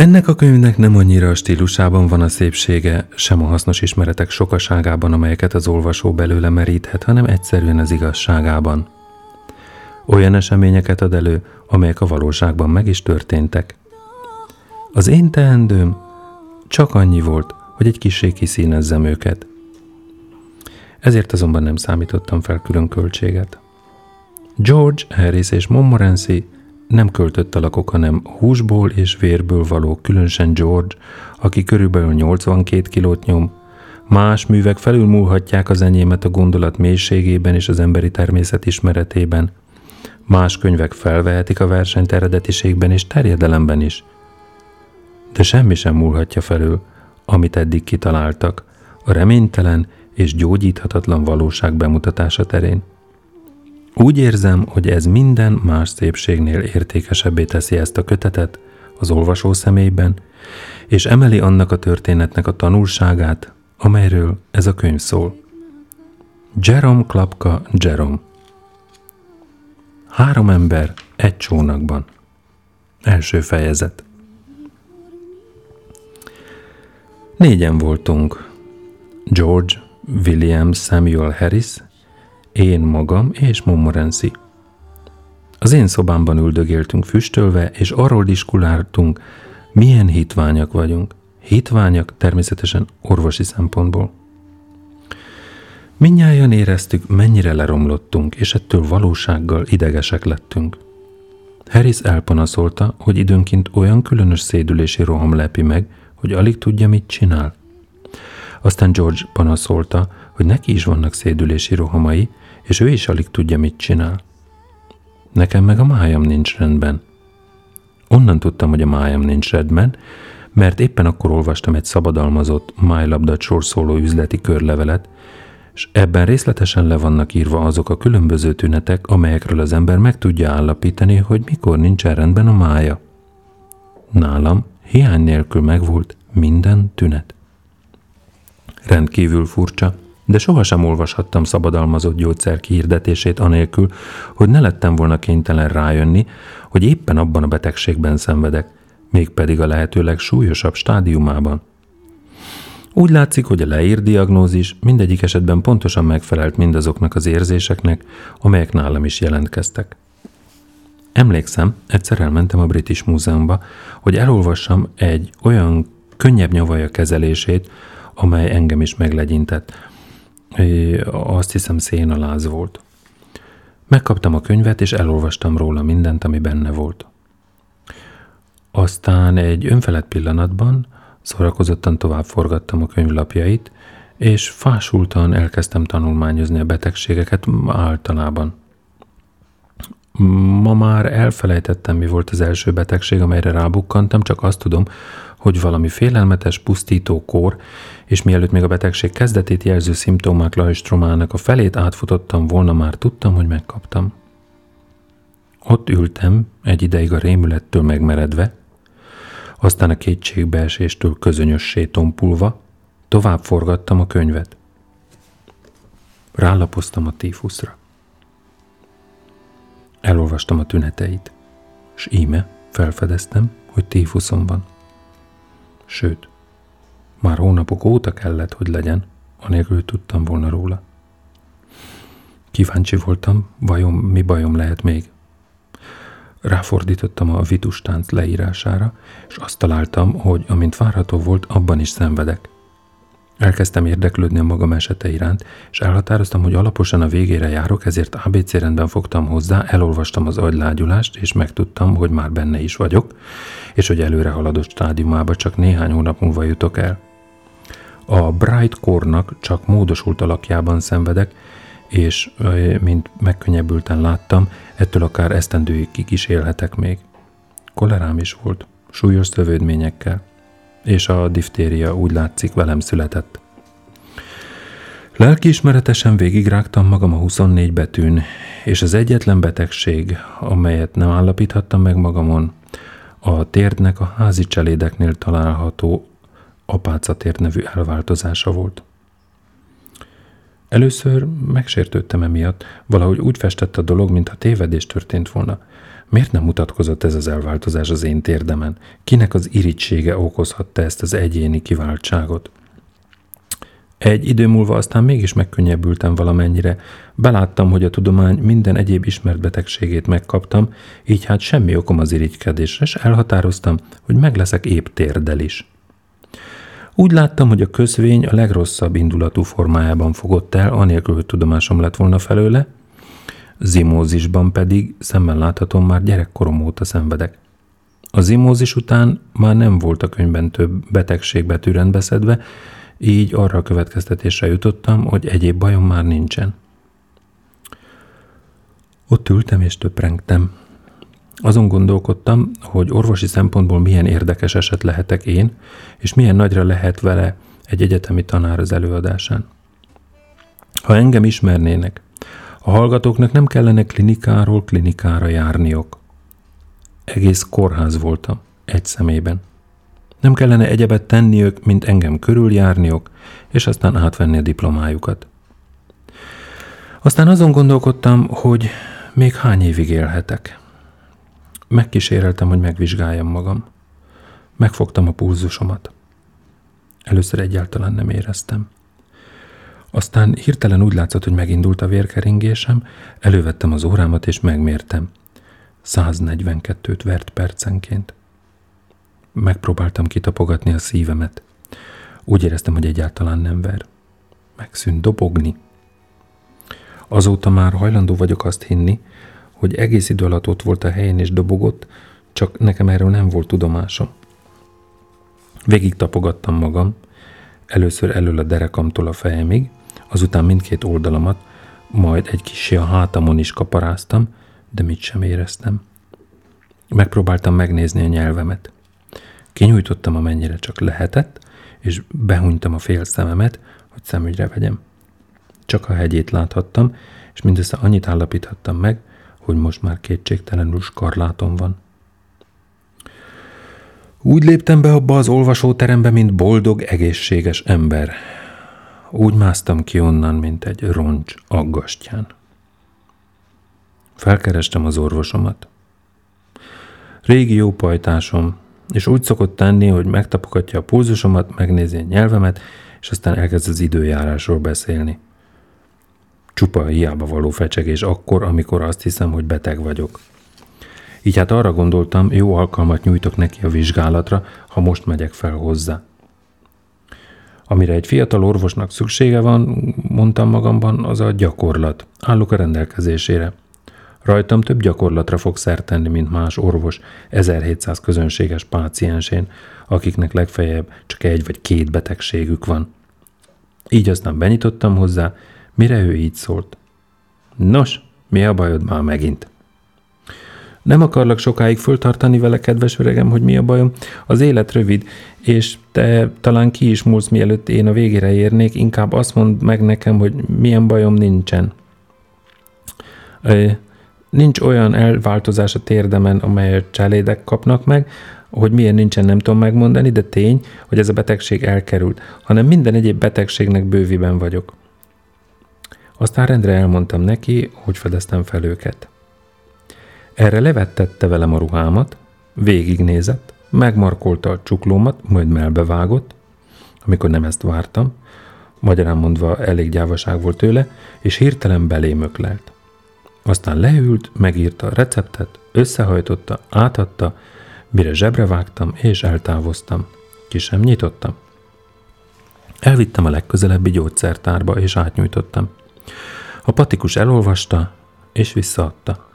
Ennek a könyvnek nem annyira a stílusában van a szépsége, sem a hasznos ismeretek sokaságában, amelyeket az olvasó belőle meríthet, hanem egyszerűen az igazságában. Olyan eseményeket ad elő, amelyek a valóságban meg is történtek. Az én teendőm csak annyi volt, hogy egy kicsi kiszínezzem őket. Ezért azonban nem számítottam fel külön költséget. George, Harris és Montmorency nem költött a lakok, hanem húsból és vérből való, különösen George, aki körülbelül 82 kilót nyom. Más művek felülmúlhatják az enyémet a gondolat mélységében és az emberi természet ismeretében. Más könyvek felvehetik a versenyt eredetiségben és terjedelemben is. De semmi sem múlhatja felül, amit eddig kitaláltak, a reménytelen és gyógyíthatatlan valóság bemutatása terén. Úgy érzem, hogy ez minden más szépségnél értékesebbé teszi ezt a kötetet az olvasó személyben, és emeli annak a történetnek a tanulságát, amelyről ez a könyv szól. Jerome Klapka Jerome Három ember egy csónakban. Első fejezet. Négyen voltunk. George, William Samuel Harris, én magam és Montmorency. Az én szobámban üldögéltünk füstölve, és arról diskuláltunk, milyen hitványak vagyunk. Hitványak természetesen orvosi szempontból. Minnyáján éreztük, mennyire leromlottunk, és ettől valósággal idegesek lettünk. Harris elpanaszolta, hogy időnként olyan különös szédülési roham lepi meg, hogy alig tudja, mit csinál. Aztán George panaszolta, hogy neki is vannak szédülési rohamai, és ő is alig tudja, mit csinál. Nekem meg a májam nincs rendben. Onnan tudtam, hogy a májam nincs rendben, mert éppen akkor olvastam egy szabadalmazott, májlabdat sorszóló üzleti körlevelet, és ebben részletesen le vannak írva azok a különböző tünetek, amelyekről az ember meg tudja állapítani, hogy mikor nincsen rendben a mája. Nálam hiány nélkül megvolt minden tünet. Rendkívül furcsa, de sohasem olvashattam szabadalmazott gyógyszer kihirdetését anélkül, hogy ne lettem volna kénytelen rájönni, hogy éppen abban a betegségben szenvedek, mégpedig a lehetőleg súlyosabb stádiumában. Úgy látszik, hogy a leírt diagnózis mindegyik esetben pontosan megfelelt mindazoknak az érzéseknek, amelyek nálam is jelentkeztek. Emlékszem, egyszer elmentem a British Múzeumba, hogy elolvassam egy olyan könnyebb nyavaja kezelését, amely engem is meglegyintett. Azt hiszem szénaláz volt. Megkaptam a könyvet, és elolvastam róla mindent, ami benne volt. Aztán egy önfelett pillanatban szórakozottan tovább forgattam a könyvlapjait, és fásultan elkezdtem tanulmányozni a betegségeket általában. Ma már elfelejtettem, mi volt az első betegség, amelyre rábukkantam, csak azt tudom, hogy valami félelmetes, pusztító kór, és mielőtt még a betegség kezdetét jelző szimptomák lajstromának a felét átfutottam volna, már tudtam, hogy megkaptam. Ott ültem, egy ideig a rémülettől megmeredve, aztán a kétségbeeséstől közönössé tompulva, tovább forgattam a könyvet. Rálapoztam a tífuszra. Elolvastam a tüneteit, s íme felfedeztem, hogy tífuszom van. Sőt, már hónapok óta kellett, hogy legyen, anélkül tudtam volna róla. Kíváncsi voltam, vajon mi bajom lehet még. Ráfordítottam a vitustánc leírására, és azt találtam, hogy amint várható volt, abban is szenvedek. Elkezdtem érdeklődni a magam esete iránt, és elhatároztam, hogy alaposan a végére járok, ezért ABC rendben fogtam hozzá, elolvastam az agylágyulást, és megtudtam, hogy már benne is vagyok, és hogy előre haladott stádiumába csak néhány hónap múlva jutok el. A Bright Core-nak csak módosult alakjában szenvedek, és mint megkönnyebbülten láttam, ettől akár esztendőig is élhetek még. Kolerám is volt, súlyos szövődményekkel, és a diftéria úgy látszik velem született. Lelkiismeretesen végigrágtam magam a 24 betűn, és az egyetlen betegség, amelyet nem állapíthattam meg magamon, a térdnek a házi cselédeknél található apácatér nevű elváltozása volt. Először megsértődtem emiatt, valahogy úgy festett a dolog, mintha tévedés történt volna. Miért nem mutatkozott ez az elváltozás az én térdemen? Kinek az irítsége okozhatta ezt az egyéni kiváltságot? Egy idő múlva aztán mégis megkönnyebbültem valamennyire. Beláttam, hogy a tudomány minden egyéb ismert betegségét megkaptam, így hát semmi okom az irigykedésre, és elhatároztam, hogy meg leszek épp térdel is. Úgy láttam, hogy a közvény a legrosszabb indulatú formájában fogott el, anélkül, hogy tudomásom lett volna felőle, zimózisban pedig szemmel láthatom már gyerekkorom óta szenvedek. A zimózis után már nem volt a könyvben több betegség szedve, így arra a következtetésre jutottam, hogy egyéb bajom már nincsen. Ott ültem és töprengtem. Azon gondolkodtam, hogy orvosi szempontból milyen érdekes eset lehetek én, és milyen nagyra lehet vele egy egyetemi tanár az előadásán. Ha engem ismernének, a hallgatóknak nem kellene klinikáról klinikára járniok. Egész kórház voltam, egy szemében. Nem kellene egyebet tenniük, mint engem körüljárniok, és aztán átvenni a diplomájukat. Aztán azon gondolkodtam, hogy még hány évig élhetek. Megkíséreltem, hogy megvizsgáljam magam. Megfogtam a pulzusomat. Először egyáltalán nem éreztem. Aztán hirtelen úgy látszott, hogy megindult a vérkeringésem, elővettem az órámat és megmértem. 142-t vert percenként. Megpróbáltam kitapogatni a szívemet. Úgy éreztem, hogy egyáltalán nem ver. Megszűnt dobogni. Azóta már hajlandó vagyok azt hinni, hogy egész idő alatt ott volt a helyén és dobogott, csak nekem erről nem volt tudomásom. Végig tapogattam magam, először elől a derekamtól a fejemig, azután mindkét oldalamat, majd egy kicsi a hátamon is kaparáztam, de mit sem éreztem. Megpróbáltam megnézni a nyelvemet. Kinyújtottam, amennyire csak lehetett, és behunytam a fél szememet, hogy szemügyre vegyem. Csak a hegyét láthattam, és mindössze annyit állapíthattam meg, hogy most már kétségtelenül skarlátom van. Úgy léptem be abba az olvasóterembe, mint boldog, egészséges ember. Úgy másztam ki onnan, mint egy roncs aggastyán. Felkerestem az orvosomat. Régi jó pajtásom, és úgy szokott tenni, hogy megtapogatja a pulzusomat, megnézi a nyelvemet, és aztán elkezd az időjárásról beszélni. Csupa hiába való fecsegés akkor, amikor azt hiszem, hogy beteg vagyok. Így hát arra gondoltam, jó alkalmat nyújtok neki a vizsgálatra, ha most megyek fel hozzá. Amire egy fiatal orvosnak szüksége van, mondtam magamban, az a gyakorlat. Állok a rendelkezésére. Rajtam több gyakorlatra fog szert mint más orvos 1700 közönséges páciensén, akiknek legfeljebb csak egy vagy két betegségük van. Így aztán benyitottam hozzá, mire ő így szólt. Nos, mi a bajod már megint? Nem akarlak sokáig föltartani vele, kedves öregem, hogy mi a bajom. Az élet rövid, és te talán ki is múlsz, mielőtt én a végére érnék, inkább azt mondd meg nekem, hogy milyen bajom nincsen. Nincs olyan elváltozás a térdemen, amelyet cselédek kapnak meg, hogy milyen nincsen, nem tudom megmondani, de tény, hogy ez a betegség elkerült, hanem minden egyéb betegségnek bőviben vagyok. Aztán rendre elmondtam neki, hogy fedeztem fel őket. Erre levettette velem a ruhámat, végignézett, megmarkolta a csuklómat, majd melbevágott, amikor nem ezt vártam, magyarán mondva elég gyávaság volt tőle, és hirtelen belémöklelt. Aztán leült, megírta a receptet, összehajtotta, átadta, mire zsebre vágtam, és eltávoztam. Ki sem nyitottam. Elvittem a legközelebbi gyógyszertárba, és átnyújtottam. A patikus elolvasta, és visszaadta.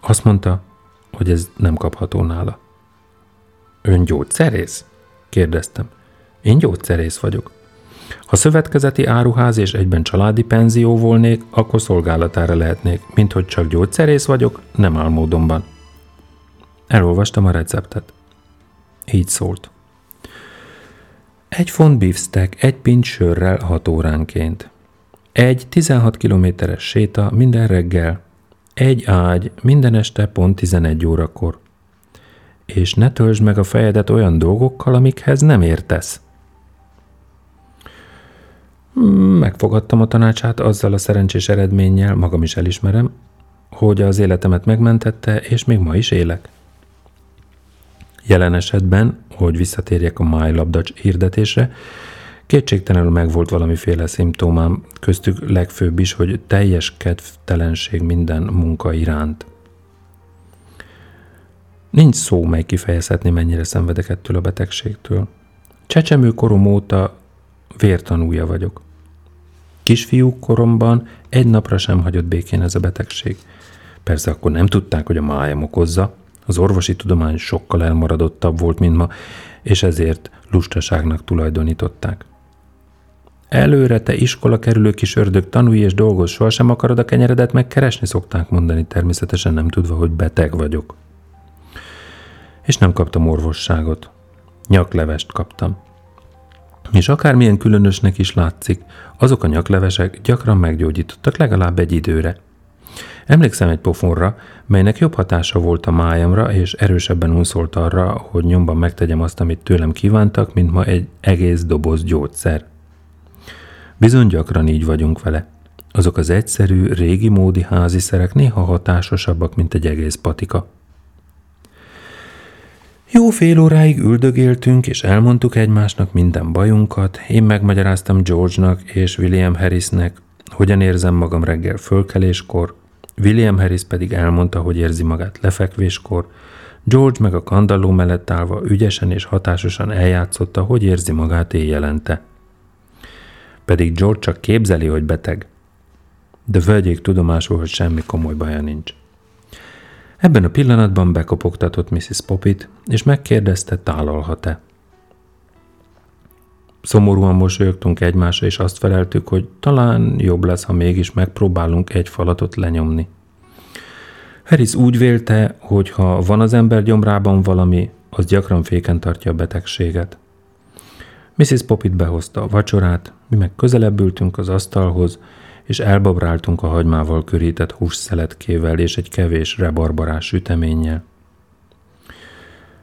Azt mondta, hogy ez nem kapható nála. Ön gyógyszerész? kérdeztem. Én gyógyszerész vagyok. Ha szövetkezeti áruház és egyben családi penzió volnék, akkor szolgálatára lehetnék, mint hogy csak gyógyszerész vagyok, nem álmódomban. Elolvastam a receptet. Így szólt. Egy font beefsteak, egy pint sörrel hat óránként. Egy 16 kilométeres séta minden reggel. Egy ágy minden este pont 11 órakor. És ne töltsd meg a fejedet olyan dolgokkal, amikhez nem értesz. Megfogadtam a tanácsát azzal a szerencsés eredménnyel, magam is elismerem, hogy az életemet megmentette, és még ma is élek. Jelen esetben, hogy visszatérjek a májlabdacs hirdetésre, kétségtelenül megvolt valamiféle szimptomám, köztük legfőbb is, hogy teljes kedvtelenség minden munka iránt. Nincs szó, mely kifejezhetni, mennyire szenvedek ettől a betegségtől. Csecsemő korom óta vértanúja vagyok. Kisfiú koromban egy napra sem hagyott békén ez a betegség. Persze akkor nem tudták, hogy a májam okozza, az orvosi tudomány sokkal elmaradottabb volt, mint ma, és ezért lustaságnak tulajdonították. Előre te iskola kerülő kis ördög, tanulj és dolgoz, sohasem akarod a kenyeredet megkeresni, szokták mondani, természetesen nem tudva, hogy beteg vagyok. És nem kaptam orvosságot. Nyaklevest kaptam. És akármilyen különösnek is látszik, azok a nyaklevesek gyakran meggyógyítottak legalább egy időre. Emlékszem egy pofonra, melynek jobb hatása volt a májamra, és erősebben unszolt arra, hogy nyomban megtegyem azt, amit tőlem kívántak, mint ma egy egész doboz gyógyszer. Bizony gyakran így vagyunk vele. Azok az egyszerű, régi módi házi szerek néha hatásosabbak, mint egy egész patika. Jó fél óráig üldögéltünk, és elmondtuk egymásnak minden bajunkat. Én megmagyaráztam George-nak és William Harrisnek, hogyan érzem magam reggel fölkeléskor, William Harris pedig elmondta, hogy érzi magát lefekvéskor, George meg a kandalló mellett állva ügyesen és hatásosan eljátszotta, hogy érzi magát éjjelente. Pedig George csak képzeli, hogy beteg. de vegyék tudomásul, hogy semmi komoly baja nincs. Ebben a pillanatban bekopogtatott Mrs. Poppit, és megkérdezte, tálalhat-e. Szomorúan mosolyogtunk egymásra, és azt feleltük, hogy talán jobb lesz, ha mégis megpróbálunk egy falatot lenyomni. Harris úgy vélte, hogy ha van az ember gyomrában valami, az gyakran féken tartja a betegséget. Mrs. Poppit behozta a vacsorát, mi meg közelebb ültünk az asztalhoz, és elbabráltunk a hagymával körített hússzeletkével és egy kevés rebarbarás süteménnyel.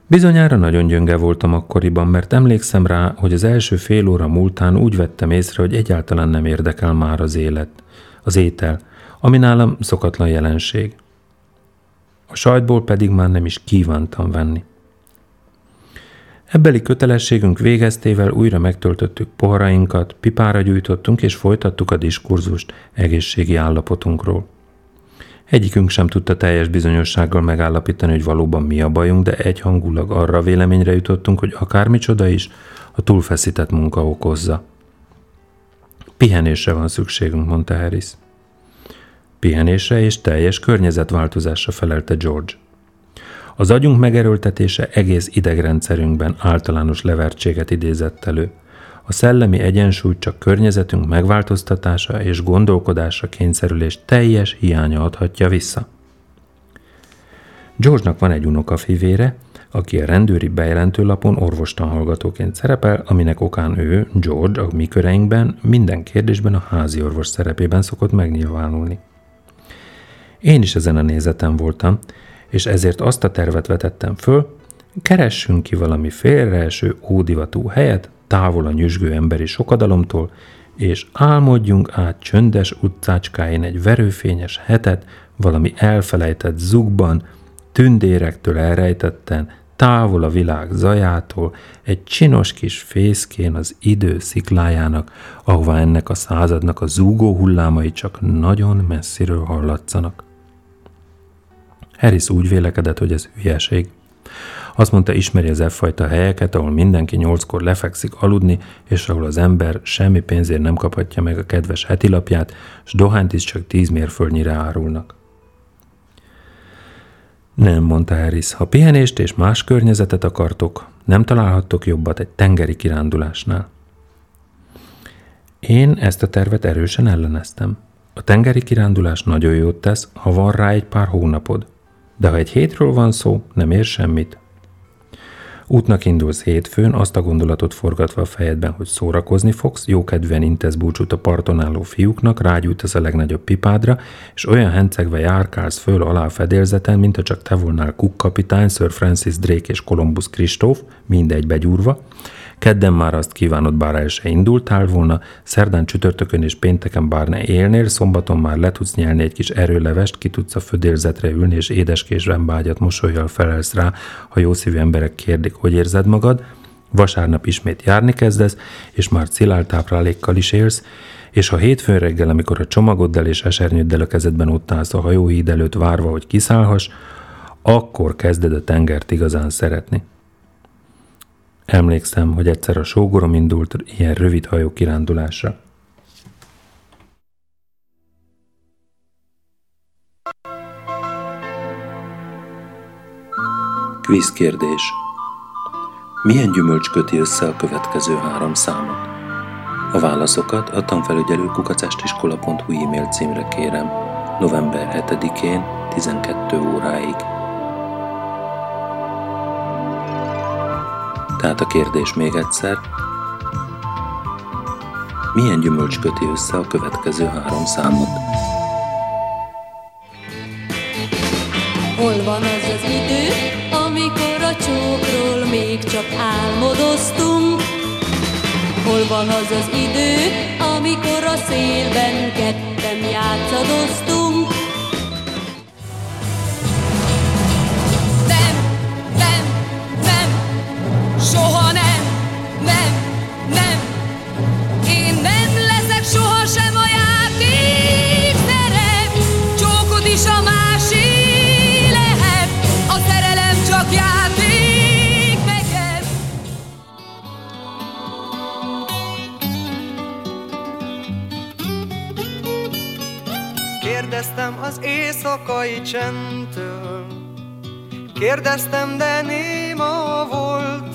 Bizonyára nagyon gyönge voltam akkoriban, mert emlékszem rá, hogy az első fél óra múltán úgy vettem észre, hogy egyáltalán nem érdekel már az élet, az étel, ami nálam szokatlan jelenség. A sajtból pedig már nem is kívántam venni. Ebbeli kötelességünk végeztével újra megtöltöttük poharainkat, pipára gyújtottunk és folytattuk a diskurzust egészségi állapotunkról. Egyikünk sem tudta teljes bizonyossággal megállapítani, hogy valóban mi a bajunk, de egyhangulag arra véleményre jutottunk, hogy akármicsoda is a túlfeszített munka okozza. Pihenésre van szükségünk, mondta Harris. Pihenésre és teljes környezetváltozásra felelte George. Az agyunk megerőltetése egész idegrendszerünkben általános levertséget idézett elő. A szellemi egyensúly csak környezetünk megváltoztatása és gondolkodásra kényszerülés teljes hiánya adhatja vissza. George-nak van egy unokafivére, aki a rendőri bejelentőlapon orvostanhallgatóként szerepel, aminek okán ő, George, a mi köreinkben minden kérdésben a házi orvos szerepében szokott megnyilvánulni. Én is ezen a nézetem voltam, és ezért azt a tervet vetettem föl, keressünk ki valami félreeső ódivatú helyet, távol a nyüzsgő emberi sokadalomtól, és álmodjunk át csöndes utcácskáin egy verőfényes hetet, valami elfelejtett zugban, tündérektől elrejtetten, távol a világ zajától, egy csinos kis fészkén az idő sziklájának, ahova ennek a századnak a zúgó hullámai csak nagyon messziről hallatszanak. Harris úgy vélekedett, hogy ez hülyeség. Azt mondta, ismeri az e-fajta helyeket, ahol mindenki nyolckor lefekszik aludni, és ahol az ember semmi pénzért nem kaphatja meg a kedves hetilapját, s dohányt is csak tíz mérföldnyire árulnak. Nem, mondta Harris, ha pihenést és más környezetet akartok, nem találhattok jobbat egy tengeri kirándulásnál. Én ezt a tervet erősen elleneztem. A tengeri kirándulás nagyon jót tesz, ha van rá egy pár hónapod. De ha egy hétről van szó, nem ér semmit. Útnak indulsz hétfőn, azt a gondolatot forgatva a fejedben, hogy szórakozni fogsz, jókedven intesz búcsút a parton álló fiúknak, rágyújtasz a legnagyobb pipádra, és olyan hencegve járkálsz föl alá a fedélzeten, mint ha csak te volnál Cook Sir Francis Drake és Columbus Kristóf, mindegy begyúrva, Kedden már azt kívánod, bár el se indultál volna, szerdán, csütörtökön és pénteken bár ne élnél, szombaton már le tudsz nyelni egy kis erőlevest, ki tudsz a födélzetre ülni, és édeskésben bágyat mosolyjal felelsz rá, ha jószívű emberek kérdik, hogy érzed magad, vasárnap ismét járni kezdesz, és már ciláltáplálékkal is élsz, és ha hétfőn reggel, amikor a csomagoddal és esernyőddel a kezedben ott állsz a hajóhíd előtt várva, hogy kiszállhass, akkor kezded a tengert igazán szeretni. Emlékszem, hogy egyszer a sógorom indult ilyen rövid hajó kirándulásra. Quiz kérdés. Milyen gyümölcs köti össze a következő három számot? A válaszokat a tanfelügyelő kukacástiskola.hu e-mail címre kérem november 7-én 12 óráig. Tehát a kérdés még egyszer. Milyen gyümölcs köti össze a következő három számot? Hol van az az idő, amikor a csókról még csak álmodoztunk? Hol van az az idő, amikor a szélben ketten éjszakai csendtől. Kérdeztem, de néma volt,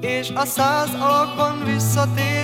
és a száz alakban visszatérő kérdés.